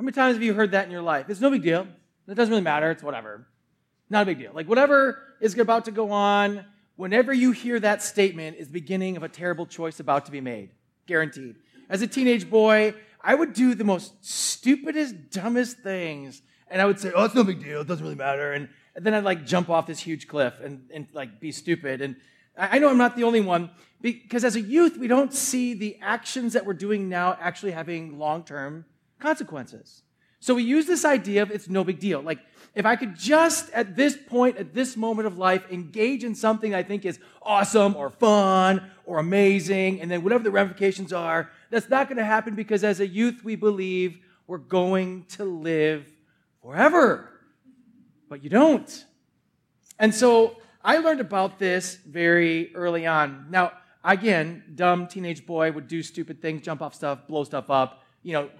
How many times have you heard that in your life? It's no big deal. It doesn't really matter. It's whatever. Not a big deal. Like whatever is about to go on, whenever you hear that statement, is the beginning of a terrible choice about to be made. Guaranteed. As a teenage boy, I would do the most stupidest, dumbest things. And I would say, oh, it's no big deal. It doesn't really matter. And, and then I'd like jump off this huge cliff and, and like be stupid. And I know I'm not the only one because as a youth, we don't see the actions that we're doing now actually having long term consequences. So we use this idea of it's no big deal. Like, if I could just at this point, at this moment of life, engage in something I think is awesome or fun or amazing, and then whatever the ramifications are, that's not going to happen because as a youth, we believe we're going to live forever. But you don't. And so I learned about this very early on. Now, again, dumb teenage boy would do stupid things, jump off stuff, blow stuff up, you know,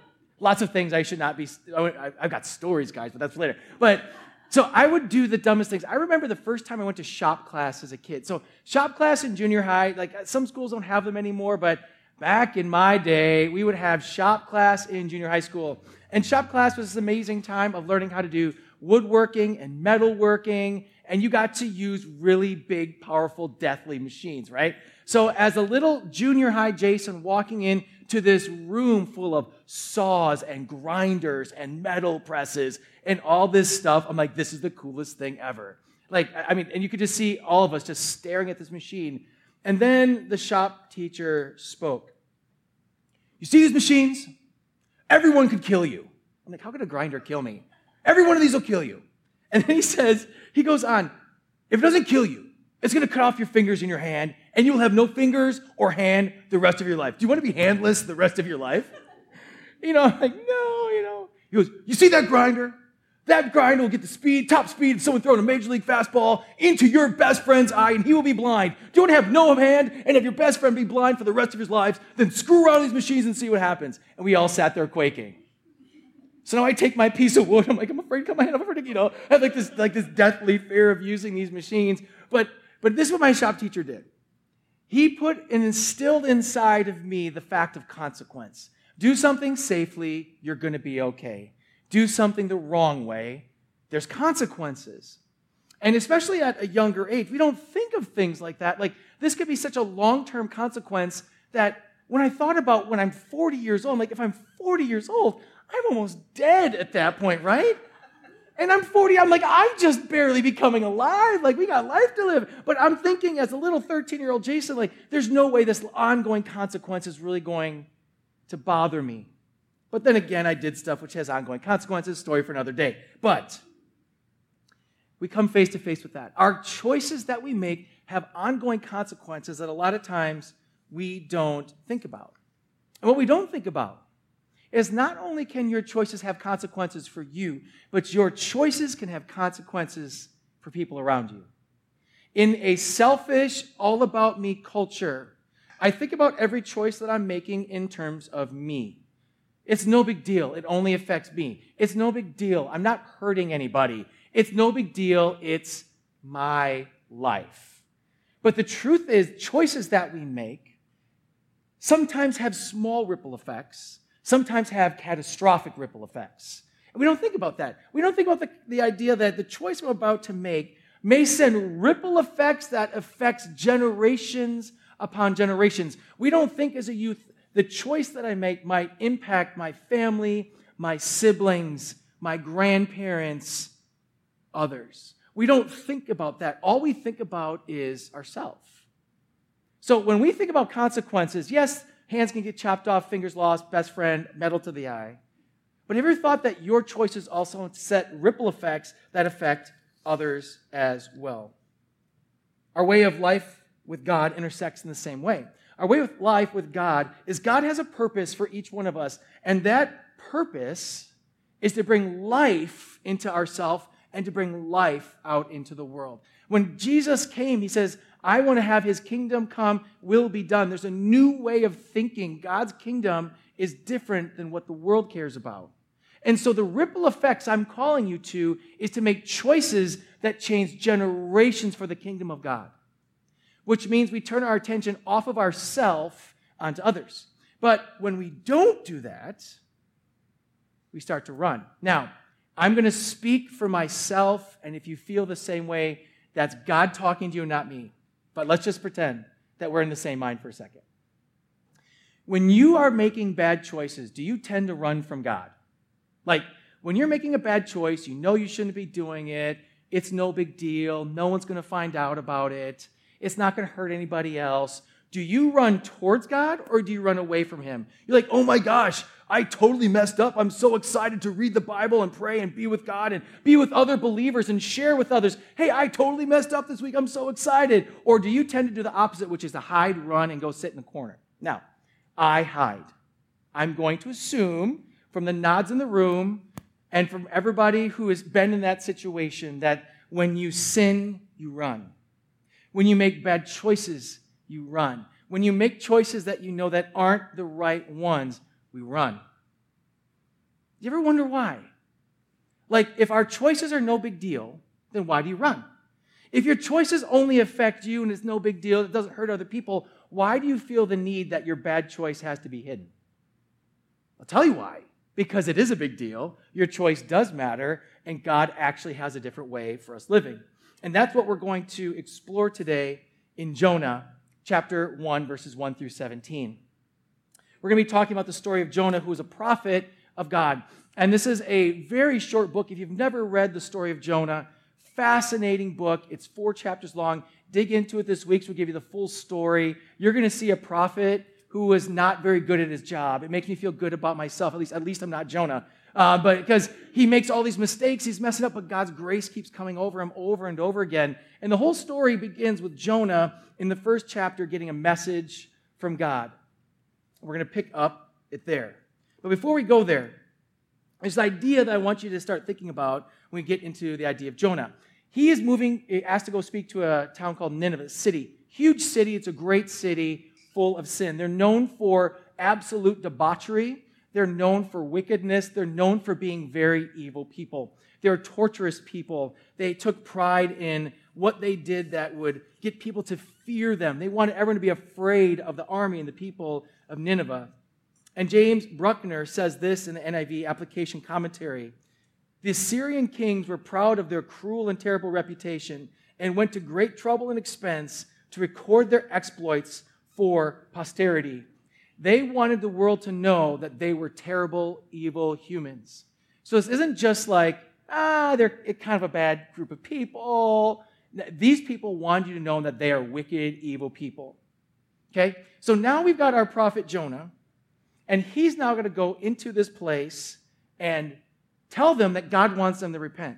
lots of things I should not be. Oh, I've got stories, guys, but that's later. But so I would do the dumbest things. I remember the first time I went to shop class as a kid. So shop class in junior high, like uh, some schools don't have them anymore, but back in my day, we would have shop class in junior high school. And shop class was this amazing time of learning how to do woodworking and metalworking, and you got to use really big, powerful, deathly machines, right? So as a little junior high Jason walking in to this room full of saws and grinders and metal presses and all this stuff. I'm like, this is the coolest thing ever. Like, I mean, and you could just see all of us just staring at this machine. And then the shop teacher spoke. You see these machines? Everyone could kill you. I'm like, how could a grinder kill me? Every one of these will kill you. And then he says, he goes on, if it doesn't kill you, it's going to cut off your fingers in your hand, and you will have no fingers or hand the rest of your life. Do you want to be handless the rest of your life? You know, like, no, you know. He goes, You see that grinder? That grinder will get the speed, top speed of someone throwing a major league fastball into your best friend's eye, and he will be blind. Do you want to have no hand and have your best friend be blind for the rest of his lives? Then screw around these machines and see what happens. And we all sat there quaking. So now I take my piece of wood. I'm like, I'm afraid to cut my hand. I'm afraid you know, I have like this, like this deathly fear of using these machines. But but this is what my shop teacher did. He put and instilled inside of me the fact of consequence. Do something safely, you're going to be okay. Do something the wrong way, there's consequences. And especially at a younger age, we don't think of things like that. Like, this could be such a long term consequence that when I thought about when I'm 40 years old, I'm like, if I'm 40 years old, I'm almost dead at that point, right? And I'm 40, I'm like, I'm just barely becoming alive. Like, we got life to live. But I'm thinking, as a little 13 year old Jason, like, there's no way this ongoing consequence is really going to bother me. But then again, I did stuff which has ongoing consequences, story for another day. But we come face to face with that. Our choices that we make have ongoing consequences that a lot of times we don't think about. And what we don't think about is not only can your choices have consequences for you, but your choices can have consequences for people around you. In a selfish, all about me culture, I think about every choice that I'm making in terms of me. It's no big deal. It only affects me. It's no big deal. I'm not hurting anybody. It's no big deal. It's my life. But the truth is, choices that we make sometimes have small ripple effects sometimes have catastrophic ripple effects. And we don't think about that. We don't think about the, the idea that the choice we're about to make may send ripple effects that affects generations upon generations. We don't think as a youth the choice that I make might impact my family, my siblings, my grandparents, others. We don't think about that. All we think about is ourselves. So when we think about consequences, yes, hands can get chopped off, fingers lost, best friend, metal to the eye. But have you ever thought that your choices also set ripple effects that affect others as well? Our way of life with God intersects in the same way. Our way of life with God is God has a purpose for each one of us, and that purpose is to bring life into ourself and to bring life out into the world. When Jesus came, he says, I want to have his kingdom come, will be done. There's a new way of thinking. God's kingdom is different than what the world cares about. And so the ripple effects I'm calling you to is to make choices that change generations for the kingdom of God, which means we turn our attention off of ourself onto others. But when we don't do that, we start to run. Now, I'm going to speak for myself, and if you feel the same way, that's God talking to you, not me. But let's just pretend that we're in the same mind for a second. When you are making bad choices, do you tend to run from God? Like, when you're making a bad choice, you know you shouldn't be doing it, it's no big deal, no one's going to find out about it, it's not going to hurt anybody else. Do you run towards God or do you run away from Him? You're like, oh my gosh, I totally messed up. I'm so excited to read the Bible and pray and be with God and be with other believers and share with others. Hey, I totally messed up this week. I'm so excited. Or do you tend to do the opposite, which is to hide, run, and go sit in the corner? Now, I hide. I'm going to assume from the nods in the room and from everybody who has been in that situation that when you sin, you run. When you make bad choices, you run. When you make choices that you know that aren't the right ones, we run. You ever wonder why? Like, if our choices are no big deal, then why do you run? If your choices only affect you and it's no big deal, it doesn't hurt other people, why do you feel the need that your bad choice has to be hidden? I'll tell you why because it is a big deal. Your choice does matter, and God actually has a different way for us living. And that's what we're going to explore today in Jonah chapter 1, verses 1 through 17. We're going to be talking about the story of Jonah, who was a prophet of God. And this is a very short book. If you've never read the story of Jonah, fascinating book. It's four chapters long. Dig into it this week, so we'll give you the full story. You're going to see a prophet who was not very good at his job. It makes me feel good about myself. At least, at least I'm not Jonah. Uh, but because he makes all these mistakes, he's messing up, but God's grace keeps coming over him over and over again. And the whole story begins with Jonah in the first chapter getting a message from God. We're going to pick up it there. But before we go there, there's an idea that I want you to start thinking about when we get into the idea of Jonah. He is moving, asked to go speak to a town called Nineveh, city. Huge city, it's a great city full of sin. They're known for absolute debauchery. They're known for wickedness. They're known for being very evil people. They're torturous people. They took pride in what they did that would get people to fear them. They wanted everyone to be afraid of the army and the people of Nineveh. And James Bruckner says this in the NIV application commentary The Assyrian kings were proud of their cruel and terrible reputation and went to great trouble and expense to record their exploits for posterity. They wanted the world to know that they were terrible, evil humans. So this isn't just like, ah, they're kind of a bad group of people. These people want you to know that they are wicked, evil people. Okay? So now we've got our prophet Jonah, and he's now going to go into this place and tell them that God wants them to repent.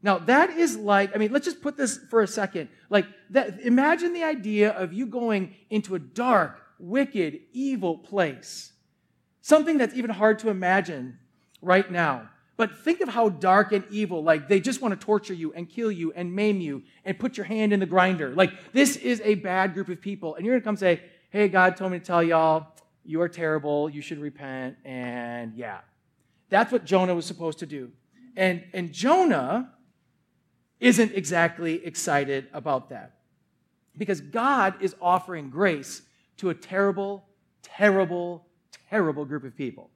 Now, that is like, I mean, let's just put this for a second. Like, that, imagine the idea of you going into a dark, wicked, evil place. Something that's even hard to imagine right now. But think of how dark and evil, like they just want to torture you and kill you and maim you and put your hand in the grinder. Like, this is a bad group of people. And you're going to come say, hey, God told me to tell y'all, you are terrible, you should repent, and yeah. That's what Jonah was supposed to do. And, and Jonah isn't exactly excited about that. Because God is offering grace to a terrible, terrible, terrible group of people.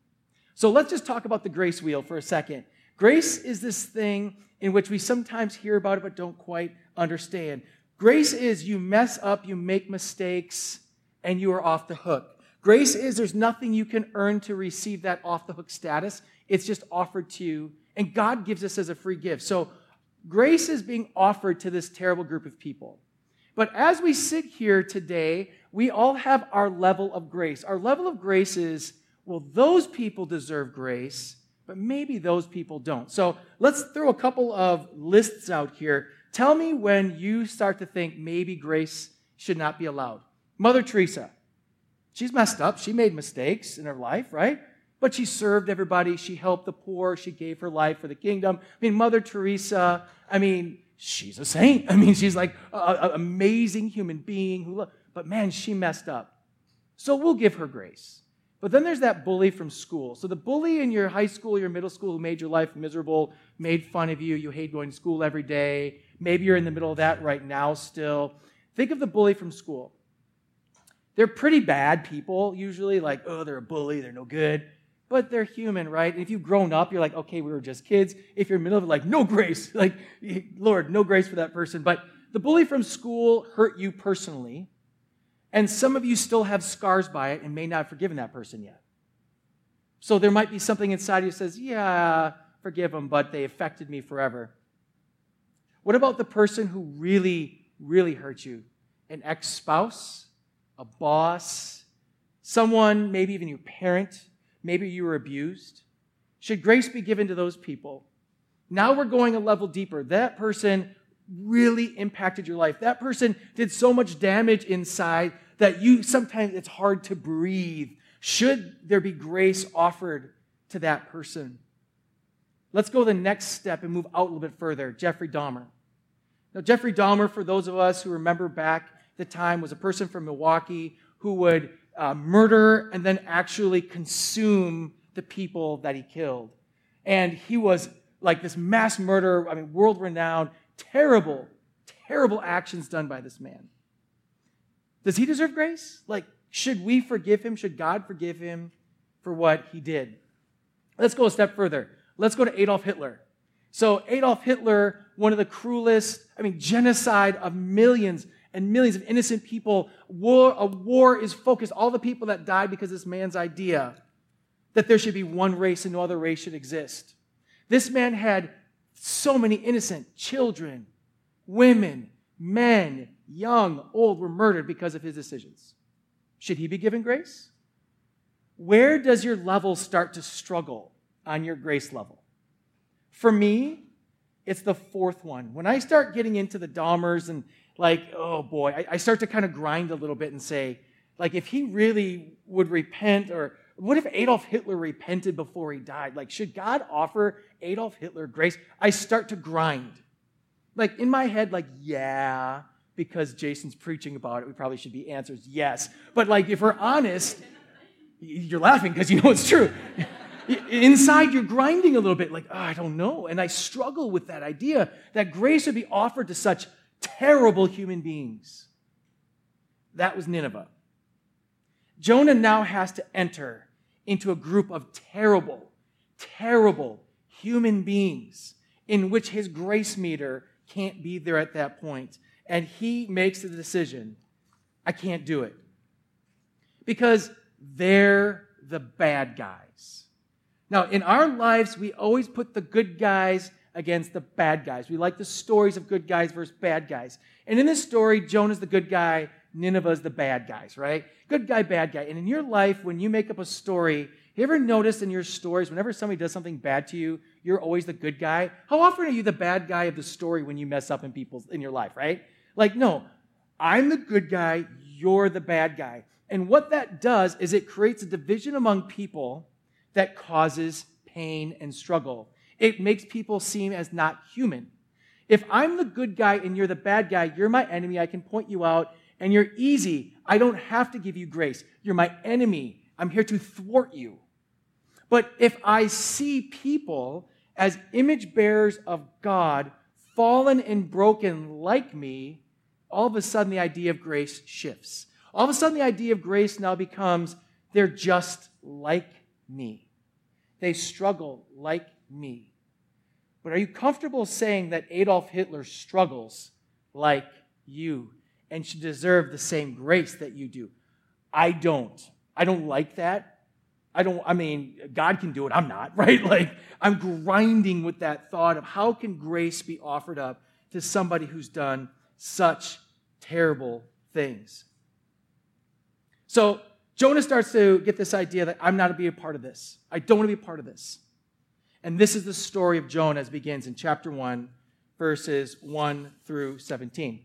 So let's just talk about the grace wheel for a second. Grace is this thing in which we sometimes hear about it but don't quite understand. Grace is you mess up, you make mistakes, and you are off the hook. Grace is there's nothing you can earn to receive that off the hook status. It's just offered to you, and God gives us as a free gift. So grace is being offered to this terrible group of people. But as we sit here today, we all have our level of grace. Our level of grace is, well, those people deserve grace, but maybe those people don't. So let's throw a couple of lists out here. Tell me when you start to think maybe grace should not be allowed. Mother Teresa, she's messed up. She made mistakes in her life, right? But she served everybody. She helped the poor. She gave her life for the kingdom. I mean, Mother Teresa, I mean, she's a saint. I mean, she's like an amazing human being who, but man, she messed up. So we'll give her grace. But then there's that bully from school. So the bully in your high school, your middle school who made your life miserable, made fun of you, you hate going to school every day. Maybe you're in the middle of that right now still. Think of the bully from school. They're pretty bad people, usually, like, oh, they're a bully, they're no good. But they're human, right? And if you've grown up, you're like, okay, we were just kids. If you're in the middle of it, like, no grace. Like, Lord, no grace for that person. But the bully from school hurt you personally. And some of you still have scars by it and may not have forgiven that person yet. So there might be something inside you that says, yeah, forgive them, but they affected me forever. What about the person who really, really hurt you? An ex spouse, a boss, someone, maybe even your parent, maybe you were abused. Should grace be given to those people? Now we're going a level deeper. That person really impacted your life. That person did so much damage inside that you sometimes it's hard to breathe. Should there be grace offered to that person? Let's go the next step and move out a little bit further. Jeffrey Dahmer. Now, Jeffrey Dahmer, for those of us who remember back the time, was a person from Milwaukee who would uh, murder and then actually consume the people that he killed. And he was like this mass murderer, I mean, world renowned, terrible, terrible actions done by this man. Does he deserve grace? Like, should we forgive him? Should God forgive him for what he did? Let's go a step further. Let's go to Adolf Hitler. So, Adolf Hitler, one of the cruelest, I mean, genocide of millions and millions of innocent people. War, a war is focused, all the people that died because this man's idea that there should be one race and no other race should exist. This man had so many innocent children, women, men, young, old, were murdered because of his decisions. Should he be given grace? Where does your level start to struggle on your grace level? For me, it's the fourth one. When I start getting into the Dahmers and like, oh boy, I, I start to kind of grind a little bit and say, like, if he really would repent, or what if Adolf Hitler repented before he died? Like, should God offer Adolf Hitler grace? I start to grind. Like, in my head, like, yeah, because Jason's preaching about it, we probably should be answers yes. But, like, if we're honest, you're laughing because you know it's true. Inside, you're grinding a little bit, like, oh, I don't know. And I struggle with that idea that grace would be offered to such terrible human beings. That was Nineveh. Jonah now has to enter into a group of terrible, terrible human beings in which his grace meter can't be there at that point. And he makes the decision I can't do it. Because they're the bad guys. Now, in our lives, we always put the good guys against the bad guys. We like the stories of good guys versus bad guys. And in this story, Jonah's the good guy, Nineveh's the bad guys, right? Good guy, bad guy. And in your life, when you make up a story, you ever notice in your stories, whenever somebody does something bad to you, you're always the good guy? How often are you the bad guy of the story when you mess up in people's in your life, right? Like, no, I'm the good guy, you're the bad guy. And what that does is it creates a division among people that causes pain and struggle it makes people seem as not human. If I'm the good guy and you're the bad guy, you're my enemy. I can point you out and you're easy. I don't have to give you grace. You're my enemy. I'm here to thwart you. But if I see people as image bearers of God, fallen and broken like me, all of a sudden the idea of grace shifts. All of a sudden the idea of grace now becomes they're just like me. They struggle like me. But are you comfortable saying that Adolf Hitler struggles like you and should deserve the same grace that you do? I don't. I don't like that. I don't, I mean, God can do it. I'm not, right? Like, I'm grinding with that thought of how can grace be offered up to somebody who's done such terrible things. So, Jonah starts to get this idea that I'm not to be a part of this. I don't want to be a part of this. And this is the story of Jonah as begins in chapter 1, verses 1 through 17.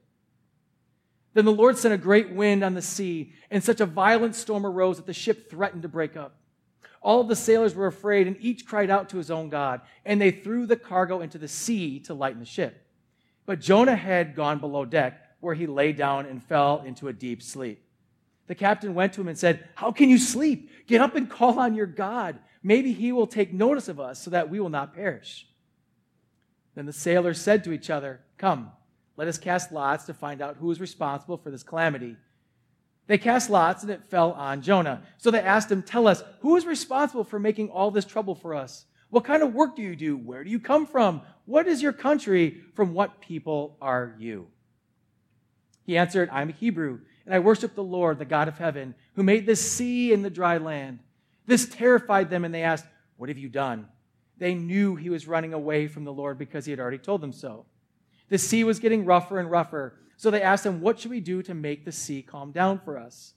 Then the Lord sent a great wind on the sea, and such a violent storm arose that the ship threatened to break up. All the sailors were afraid, and each cried out to his own God, and they threw the cargo into the sea to lighten the ship. But Jonah had gone below deck, where he lay down and fell into a deep sleep. The captain went to him and said, How can you sleep? Get up and call on your God. Maybe he will take notice of us so that we will not perish. Then the sailors said to each other, Come, let us cast lots to find out who is responsible for this calamity. They cast lots, and it fell on Jonah. So they asked him, Tell us, who is responsible for making all this trouble for us? What kind of work do you do? Where do you come from? What is your country? From what people are you? He answered, I'm a Hebrew, and I worship the Lord, the God of heaven, who made the sea and the dry land. This terrified them, and they asked, What have you done? They knew he was running away from the Lord because he had already told them so. The sea was getting rougher and rougher. So they asked him, What should we do to make the sea calm down for us?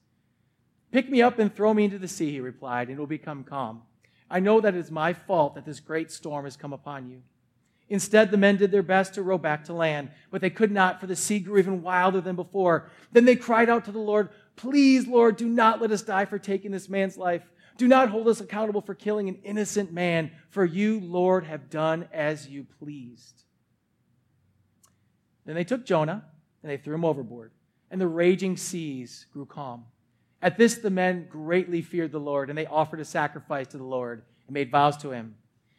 Pick me up and throw me into the sea, he replied, and it will become calm. I know that it is my fault that this great storm has come upon you. Instead, the men did their best to row back to land, but they could not, for the sea grew even wilder than before. Then they cried out to the Lord, Please, Lord, do not let us die for taking this man's life. Do not hold us accountable for killing an innocent man, for you, Lord, have done as you pleased. Then they took Jonah and they threw him overboard, and the raging seas grew calm. At this, the men greatly feared the Lord, and they offered a sacrifice to the Lord and made vows to him.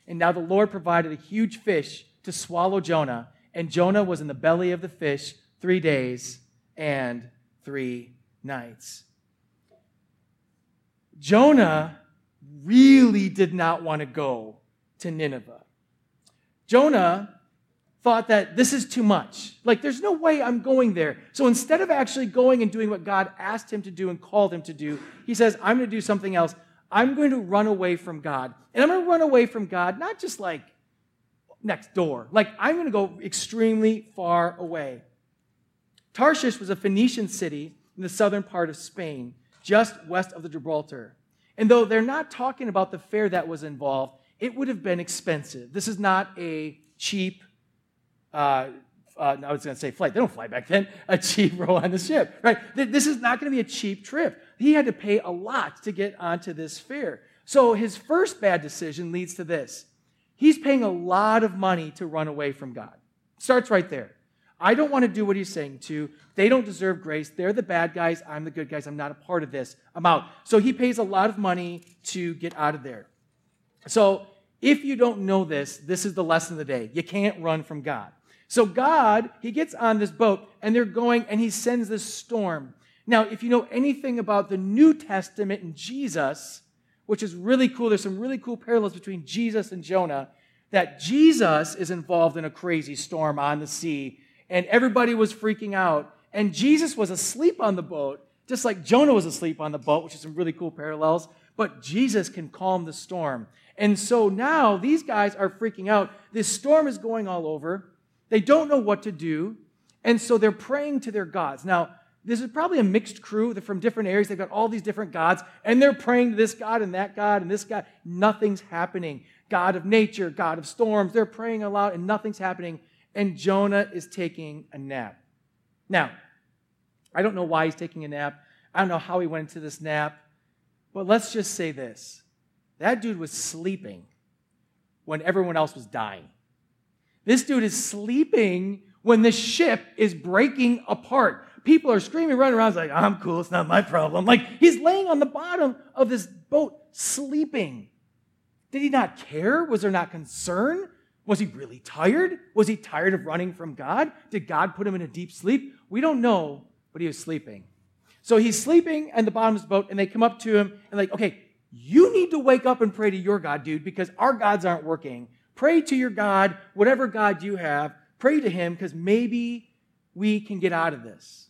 And now the Lord provided a huge fish to swallow Jonah, and Jonah was in the belly of the fish three days and three nights. Jonah really did not want to go to Nineveh. Jonah thought that this is too much. Like, there's no way I'm going there. So instead of actually going and doing what God asked him to do and called him to do, he says, I'm going to do something else. I'm going to run away from God. And I'm going to run away from God, not just like next door. Like, I'm going to go extremely far away. Tarshish was a Phoenician city in the southern part of Spain, just west of the Gibraltar. And though they're not talking about the fare that was involved, it would have been expensive. This is not a cheap uh, uh, I was going to say flight. They don't fly back then. A cheap row on the ship, right? This is not going to be a cheap trip. He had to pay a lot to get onto this fare. So his first bad decision leads to this. He's paying a lot of money to run away from God. Starts right there. I don't want to do what he's saying to. They don't deserve grace. They're the bad guys. I'm the good guys. I'm not a part of this. I'm out. So he pays a lot of money to get out of there. So if you don't know this, this is the lesson of the day. You can't run from God. So God, he gets on this boat and they're going and he sends this storm. Now, if you know anything about the New Testament and Jesus, which is really cool, there's some really cool parallels between Jesus and Jonah, that Jesus is involved in a crazy storm on the sea and everybody was freaking out. And Jesus was asleep on the boat, just like Jonah was asleep on the boat, which is some really cool parallels. But Jesus can calm the storm. And so now these guys are freaking out. This storm is going all over. They don't know what to do, and so they're praying to their gods. Now, this is probably a mixed crew. They're from different areas. They've got all these different gods, and they're praying to this God and that God and this God. Nothing's happening. God of nature, God of storms. They're praying aloud, and nothing's happening. And Jonah is taking a nap. Now, I don't know why he's taking a nap. I don't know how he went into this nap. But let's just say this that dude was sleeping when everyone else was dying. This dude is sleeping when the ship is breaking apart. People are screaming, running around, like, I'm cool, it's not my problem. Like, he's laying on the bottom of this boat, sleeping. Did he not care? Was there not concern? Was he really tired? Was he tired of running from God? Did God put him in a deep sleep? We don't know, but he was sleeping. So he's sleeping at the bottom of his boat, and they come up to him and, like, okay, you need to wake up and pray to your God, dude, because our gods aren't working. Pray to your God, whatever God you have, pray to Him because maybe we can get out of this.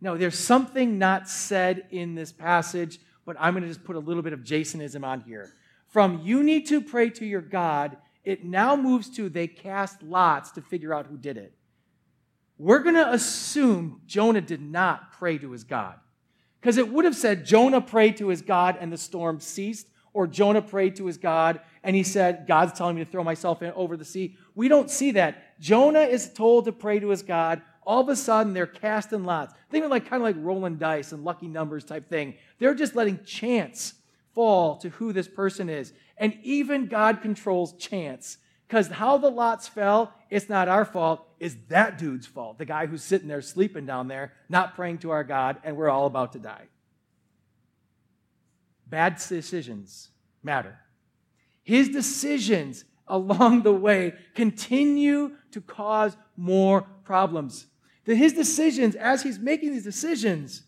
Now, there's something not said in this passage, but I'm going to just put a little bit of Jasonism on here. From you need to pray to your God it now moves to they cast lots to figure out who did it. We're going to assume Jonah did not pray to his God. Because it would have said Jonah prayed to his God and the storm ceased, or Jonah prayed to his God and he said, God's telling me to throw myself in, over the sea. We don't see that. Jonah is told to pray to his God. All of a sudden, they're casting lots. Think of like kind of like rolling dice and lucky numbers type thing. They're just letting chance fall to who this person is. And even God controls chance. Because how the lots fell, it's not our fault. It's that dude's fault. The guy who's sitting there sleeping down there, not praying to our God, and we're all about to die. Bad decisions matter. His decisions along the way continue to cause more problems. That his decisions, as he's making these decisions,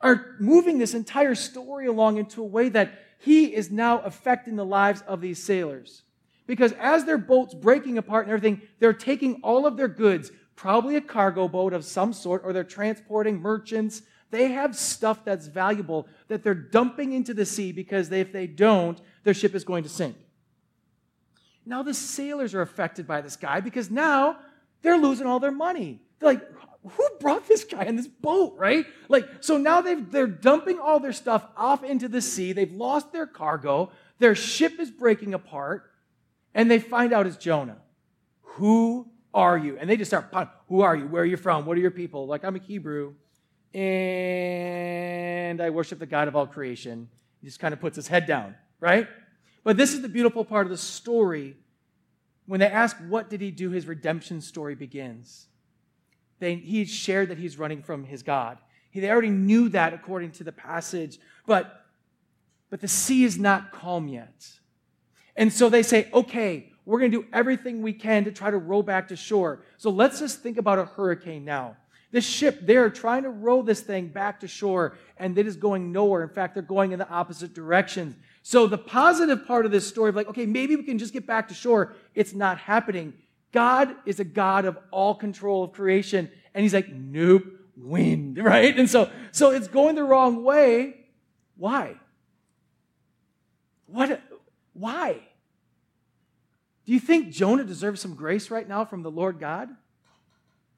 are moving this entire story along into a way that he is now affecting the lives of these sailors. Because as their boat's breaking apart and everything, they're taking all of their goods, probably a cargo boat of some sort, or they're transporting merchants. They have stuff that's valuable that they're dumping into the sea because they, if they don't, their ship is going to sink. Now the sailors are affected by this guy because now they're losing all their money. They're like, who brought this guy in this boat, right? Like, so now they've, they're dumping all their stuff off into the sea. They've lost their cargo. Their ship is breaking apart. And they find out it's Jonah. Who are you? And they just start, who are you? Where are you from? What are your people? Like, I'm a Hebrew, and I worship the God of all creation. He just kind of puts his head down, right? But this is the beautiful part of the story. When they ask, what did he do? His redemption story begins. They, he shared that he's running from his God. He, they already knew that according to the passage, but, but the sea is not calm yet. And so they say, okay, we're going to do everything we can to try to row back to shore. So let's just think about a hurricane now. This ship, they're trying to row this thing back to shore, and it is going nowhere. In fact, they're going in the opposite direction. So the positive part of this story of like, okay, maybe we can just get back to shore, it's not happening. God is a God of all control of creation, and he's like, nope, wind, right? And so, so it's going the wrong way. Why? What, why? Do you think Jonah deserves some grace right now from the Lord God?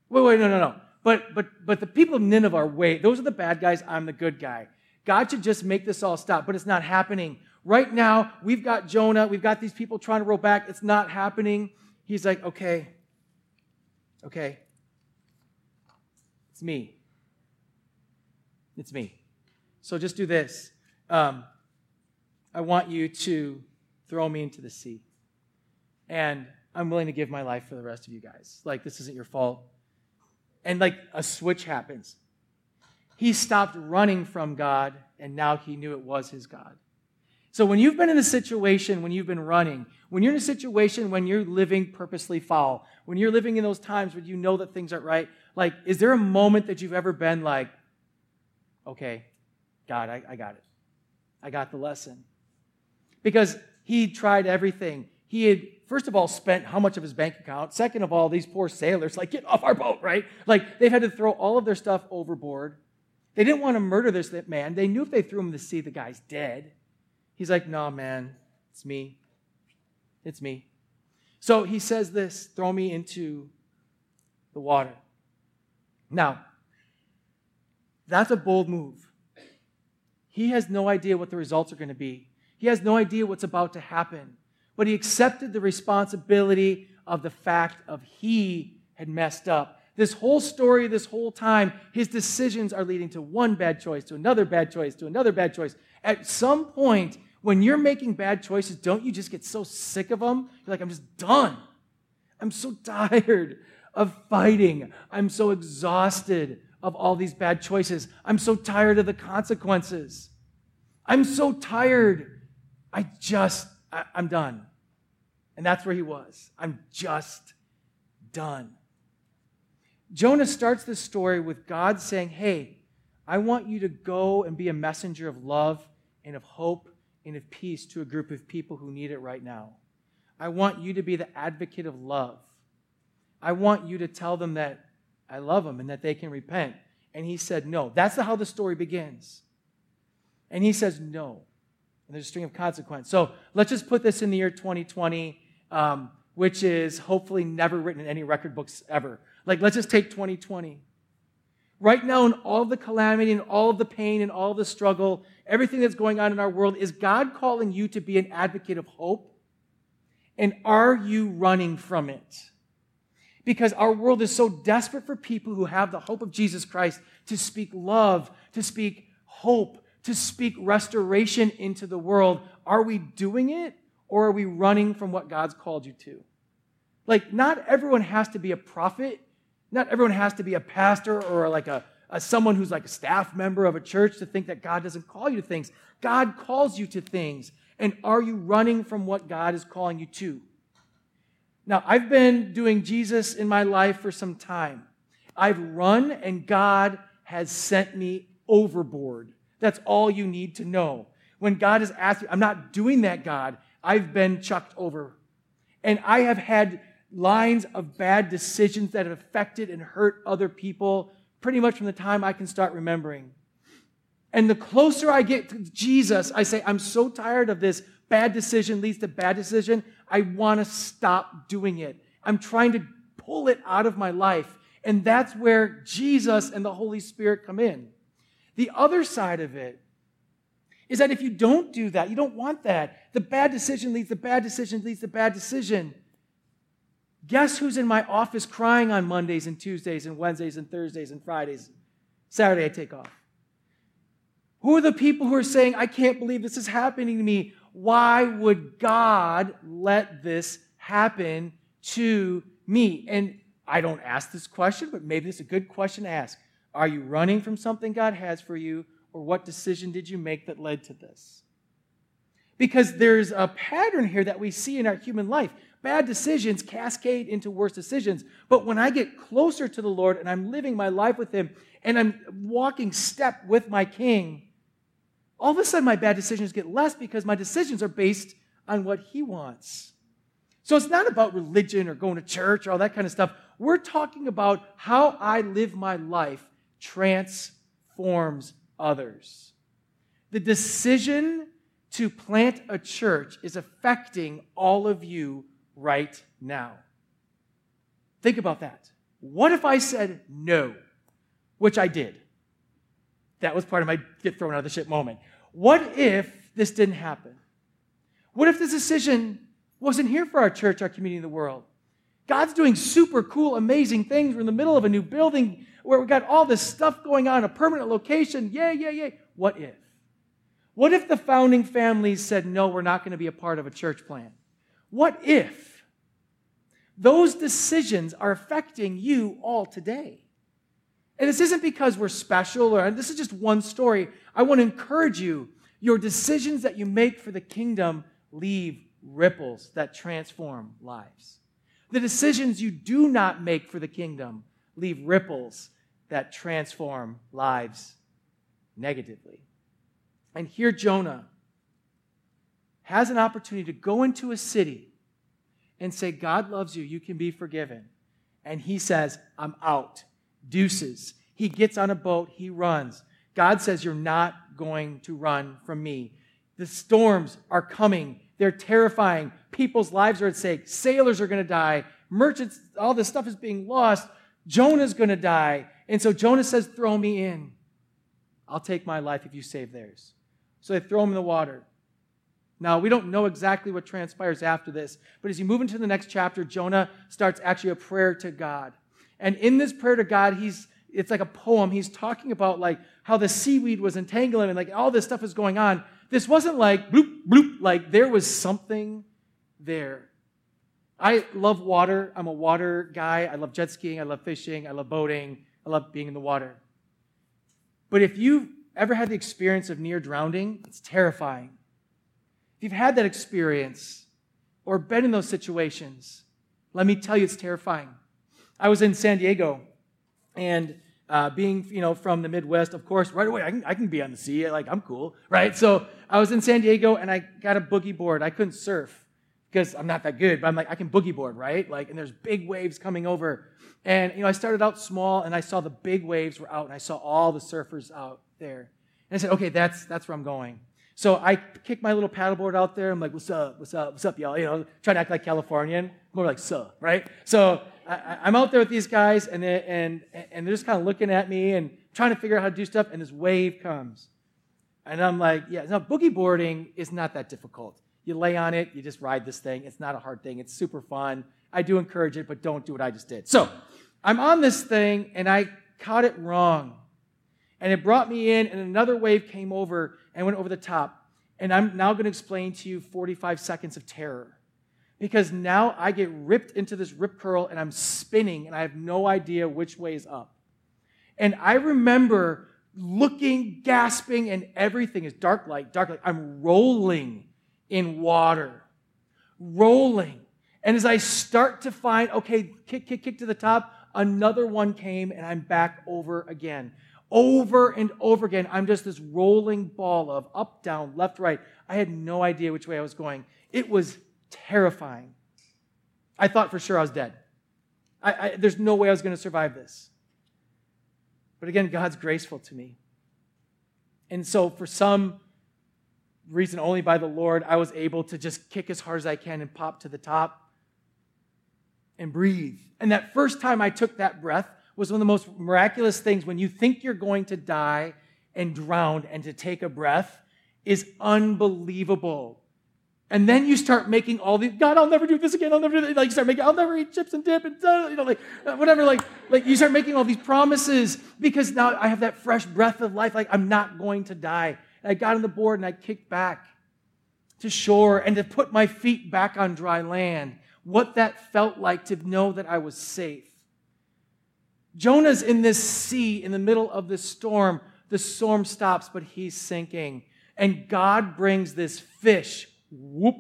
Wait, wait, no, no, no. But but but the people of Nineveh are wait, those are the bad guys, I'm the good guy. God should just make this all stop, but it's not happening. Right now, we've got Jonah, we've got these people trying to roll back, it's not happening. He's like, okay, okay, it's me. It's me. So just do this. Um, I want you to throw me into the sea. And I'm willing to give my life for the rest of you guys. Like, this isn't your fault. And like a switch happens. He stopped running from God, and now he knew it was his God. So when you've been in a situation when you've been running, when you're in a situation when you're living purposely foul, when you're living in those times when you know that things aren't right, like, is there a moment that you've ever been like, okay, God, I, I got it. I got the lesson. Because he tried everything. He had, first of all, spent how much of his bank account? Second of all, these poor sailors, like, get off our boat, right? Like, they've had to throw all of their stuff overboard. They didn't want to murder this man. They knew if they threw him in the sea, the guy's dead. He's like, no, man, it's me. It's me. So he says this throw me into the water. Now, that's a bold move. He has no idea what the results are going to be. He has no idea what's about to happen. But he accepted the responsibility of the fact of he had messed up. This whole story, this whole time, his decisions are leading to one bad choice, to another bad choice, to another bad choice. At some point, when you're making bad choices, don't you just get so sick of them? You're like, I'm just done. I'm so tired of fighting. I'm so exhausted of all these bad choices. I'm so tired of the consequences. I'm so tired I just, I, I'm done. And that's where he was. I'm just done. Jonah starts this story with God saying, Hey, I want you to go and be a messenger of love and of hope and of peace to a group of people who need it right now. I want you to be the advocate of love. I want you to tell them that I love them and that they can repent. And he said, No. That's how the story begins. And he says, No and there's a string of consequence. So let's just put this in the year 2020 um, which is hopefully never written in any record books ever. Like, let's just take 2020. Right now, in all the calamity and all the pain and all the struggle, everything that's going on in our world, is God calling you to be an advocate of hope? And are you running from it? Because our world is so desperate for people who have the hope of Jesus Christ to speak love, to speak hope, to speak restoration into the world. Are we doing it or are we running from what God's called you to? Like, not everyone has to be a prophet not everyone has to be a pastor or like a, a someone who's like a staff member of a church to think that God doesn't call you to things. God calls you to things. And are you running from what God is calling you to? Now, I've been doing Jesus in my life for some time. I've run and God has sent me overboard. That's all you need to know. When God asked me, I'm not doing that, God. I've been chucked over. And I have had lines of bad decisions that have affected and hurt other people pretty much from the time I can start remembering. And the closer I get to Jesus, I say, I'm so tired of this bad decision leads to bad decision. I want to stop doing it. I'm trying to pull it out of my life. And that's where Jesus and the Holy Spirit come in. The other side of it is that if you don't do that, you don't want that. The bad decision leads to bad decision leads to bad decision. Guess who's in my office crying on Mondays and Tuesdays and Wednesdays and Thursdays and Fridays? Saturday, I take off. Who are the people who are saying, I can't believe this is happening to me? Why would God let this happen to me? And I don't ask this question, but maybe it's a good question to ask. Are you running from something God has for you, or what decision did you make that led to this? Because there's a pattern here that we see in our human life bad decisions cascade into worse decisions. But when I get closer to the Lord and I'm living my life with Him and I'm walking step with my King, all of a sudden my bad decisions get less because my decisions are based on what He wants. So it's not about religion or going to church or all that kind of stuff. We're talking about how I live my life transforms others. The decision to plant a church is affecting all of you right now. Think about that. What if I said no, which I did? That was part of my get thrown out of the ship moment. What if this didn't happen? What if this decision wasn't here for our church, our community, the world? God's doing super cool, amazing things. We're in the middle of a new building where we got all this stuff going on, a permanent location. Yay, yay, yay. What if? What if the founding families said, no, we're not going to be a part of a church plan? What if those decisions are affecting you all today? And this isn't because we're special or this is just one story. I want to encourage you your decisions that you make for the kingdom leave ripples that transform lives. The decisions you do not make for the kingdom leave ripples that transform lives negatively. And here Jonah has an opportunity to go into a city and say, God loves you, you can be forgiven. And he says, I'm out. Deuces. He gets on a boat, he runs. God says, You're not going to run from me. The storms are coming. They're terrifying. People's lives are at stake. Sailors are going to die. Merchants, all this stuff is being lost. Jonah's going to die. And so Jonah says, Throw me in. I'll take my life if you save theirs. So they throw him in the water. Now, we don't know exactly what transpires after this, but as you move into the next chapter, Jonah starts actually a prayer to God. And in this prayer to God, he's it's like a poem. He's talking about like how the seaweed was entangling and like all this stuff is going on. This wasn't like bloop, bloop, like there was something there. I love water. I'm a water guy. I love jet skiing. I love fishing. I love boating. I love being in the water. But if you've ever had the experience of near drowning, it's terrifying. If you've had that experience or been in those situations, let me tell you, it's terrifying. I was in San Diego, and uh, being you know from the Midwest, of course, right away I can, I can be on the sea. Like I'm cool, right? So I was in San Diego, and I got a boogie board. I couldn't surf because I'm not that good, but I'm like I can boogie board, right? Like, and there's big waves coming over, and you know I started out small, and I saw the big waves were out, and I saw all the surfers out there, and I said, okay, that's that's where I'm going. So I kick my little paddleboard out there. I'm like, what's up? What's up? What's up, y'all? You know, trying to act like Californian. More like, suh, right? So I, am out there with these guys, and, they, and, and they're just kind of looking at me and trying to figure out how to do stuff, and this wave comes. And I'm like, yeah, now boogie boarding is not that difficult. You lay on it, you just ride this thing. It's not a hard thing, it's super fun. I do encourage it, but don't do what I just did. So I'm on this thing, and I caught it wrong. And it brought me in, and another wave came over and went over the top. And I'm now going to explain to you 45 seconds of terror. Because now I get ripped into this rip curl and I'm spinning and I have no idea which way is up. And I remember looking, gasping, and everything is dark light, dark light. I'm rolling in water, rolling. And as I start to find, okay, kick, kick, kick to the top, another one came and I'm back over again. Over and over again, I'm just this rolling ball of up, down, left, right. I had no idea which way I was going. It was terrifying. I thought for sure I was dead. I, I, there's no way I was going to survive this. But again, God's graceful to me. And so, for some reason, only by the Lord, I was able to just kick as hard as I can and pop to the top and breathe. And that first time I took that breath, was one of the most miraculous things when you think you're going to die and drown and to take a breath is unbelievable. And then you start making all these, God, I'll never do this again. I'll never do this. Like, you start making, I'll never eat chips and dip and, you know, like, uh, whatever. Like, like, you start making all these promises because now I have that fresh breath of life. Like, I'm not going to die. I got on the board and I kicked back to shore and to put my feet back on dry land. What that felt like to know that I was safe. Jonah's in this sea in the middle of this storm. The storm stops, but he's sinking. And God brings this fish, whoop,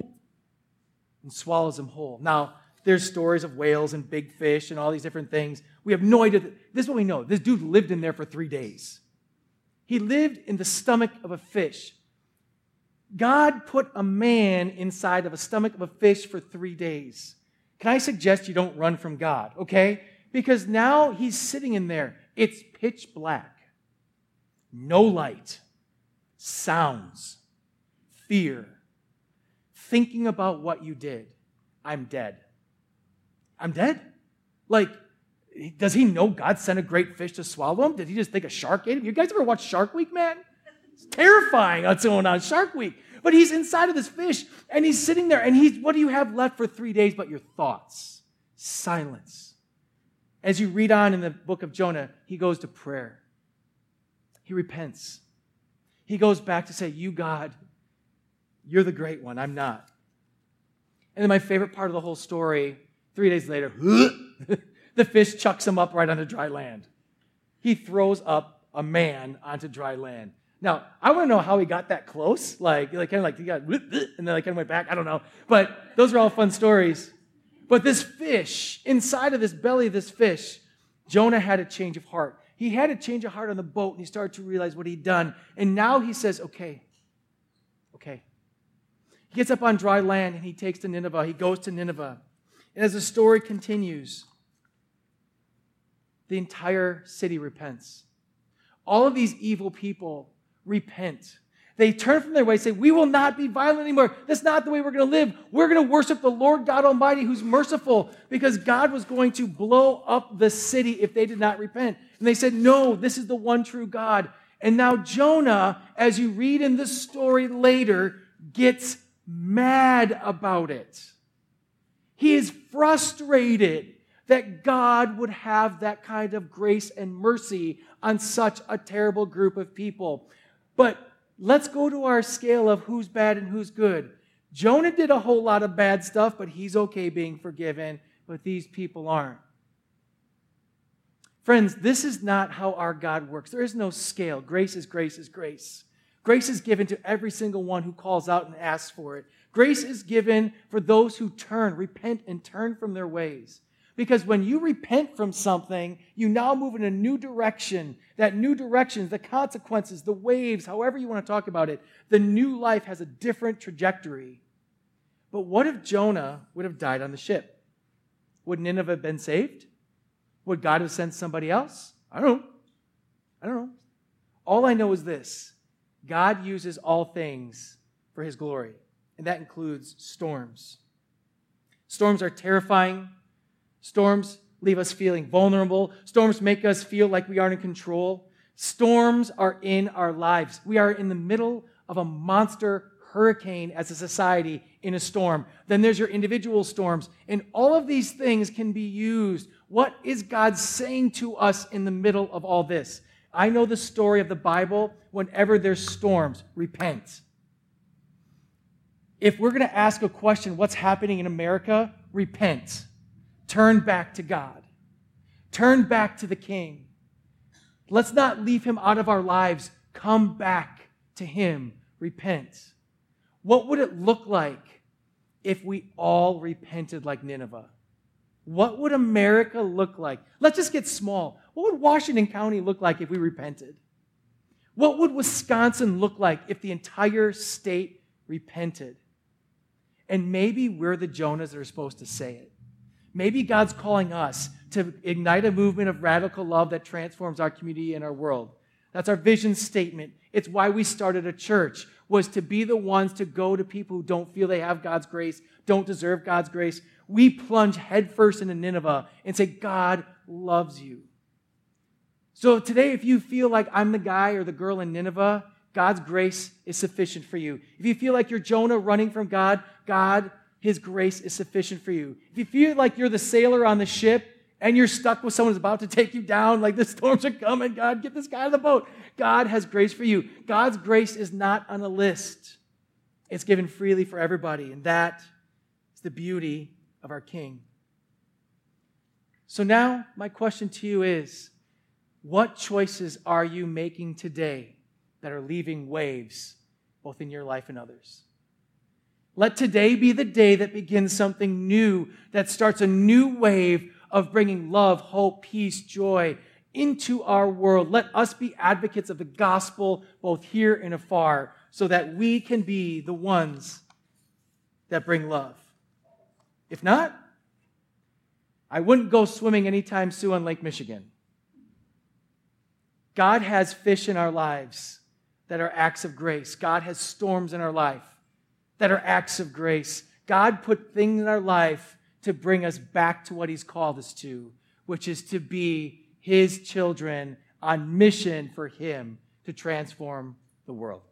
and swallows him whole. Now, there's stories of whales and big fish and all these different things. We have no idea. This is what we know. This dude lived in there for three days. He lived in the stomach of a fish. God put a man inside of a stomach of a fish for three days. Can I suggest you don't run from God, okay? because now he's sitting in there. It's pitch black, no light, sounds, fear, thinking about what you did. I'm dead. I'm dead. Like, does he know God sent a great fish to swallow him? Did he just think a shark ate him? You guys ever watch Shark Week, man? It's terrifying what's going on Shark Week. But he's inside of this fish and he's sitting there and he's, what do you have left for three days but your thoughts? Silence. As you read on in the book of Jonah, he goes to prayer. He repents. He goes back to say, You, God, you're the great one. I'm not. And then my favorite part of the whole story, three days later, the fish chucks him up right onto dry land. He throws up a man onto dry land. Now, I want to know how he got that close. Like, like kind of like he got, and then like kind of went back. I don't know. But those are all fun stories. But this fish, inside of this belly of this fish, Jonah had a change of heart. He had a change of heart on the boat and he started to realize what he'd done. And now he says, okay, okay. He gets up on dry land and he takes to Nineveh. He goes to Nineveh. And as the story continues, the entire city repents. All of these evil people repent. They turn from their way, say, We will not be violent anymore. That's not the way we're going to live. We're going to worship the Lord God Almighty who's merciful because God was going to blow up the city if they did not repent. And they said, No, this is the one true God. And now Jonah, as you read in this story later, gets mad about it. He is frustrated that God would have that kind of grace and mercy on such a terrible group of people. But let's go to our scale of who's bad and who's good. Jonah did a whole lot of bad stuff, but he's okay being forgiven, but these people aren't. Friends, this is not how our God works. There is no scale. Grace is grace is grace. Grace is given to every single one who calls out and asks for it. Grace is given for those who turn, repent, and turn from their ways. Because when you repent from something, you now move in a new direction. That new direction, the consequences, the waves, however you want to talk about it, the new life has a different trajectory. But what if Jonah would have died on the ship? Would Nineveh have been saved? Would God have sent somebody else? I don't know. I don't know. All I know is this God uses all things for his glory, and that includes storms. Storms are terrifying. Storms leave us feeling vulnerable. Storms make us feel like we aren't in control. Storms are in our lives. We are in the middle of a monster hurricane as a society in a storm. Then there's your individual storms. And all of these things can be used. What is God saying to us in the middle of all this? I know the story of the Bible. Whenever there's storms, repent. If we're going to ask a question, what's happening in America? Repent. Turn back to God. Turn back to the King. Let's not leave him out of our lives. Come back to him. Repent. What would it look like if we all repented like Nineveh? What would America look like? Let's just get small. What would Washington County look like if we repented? What would Wisconsin look like if the entire state repented? And maybe we're the Jonahs that are supposed to say it. Maybe God's calling us to ignite a movement of radical love that transforms our community and our world. That's our vision statement. It's why we started a church was to be the ones to go to people who don't feel they have God's grace, don't deserve God's grace. We plunge headfirst into Nineveh and say, God loves you. So today, if you feel like I'm the guy or the girl in Nineveh, God's grace is sufficient for you. If you feel like you're Jonah running from God, God, His grace is sufficient for you. If you feel like you're the sailor on the ship and you're stuck with someone who's about to take you down, like the storms are coming, God, get this guy on the boat. God has grace for you. God's grace is not on a list, it's given freely for everybody. And that is the beauty of our King. So now, my question to you is what choices are you making today that are leaving waves both in your life and others? Let today be the day that begins something new, that starts a new wave of bringing love, hope, peace, joy, into our world. Let us be advocates of the gospel both here and afar so that we can be the ones that bring love. If not, I wouldn't go swimming anytime soon on Lake Michigan. God has fish in our lives that are acts of grace. God has storms in our life that are acts of grace. God put things in our life to bring us back to what He's called us to, which is to be his children on mission for him to transform the world.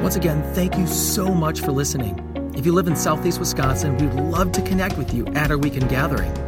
Once again, thank you so much for listening. If you live in Southeast Wisconsin, we'd love to connect with you at our weekend gathering.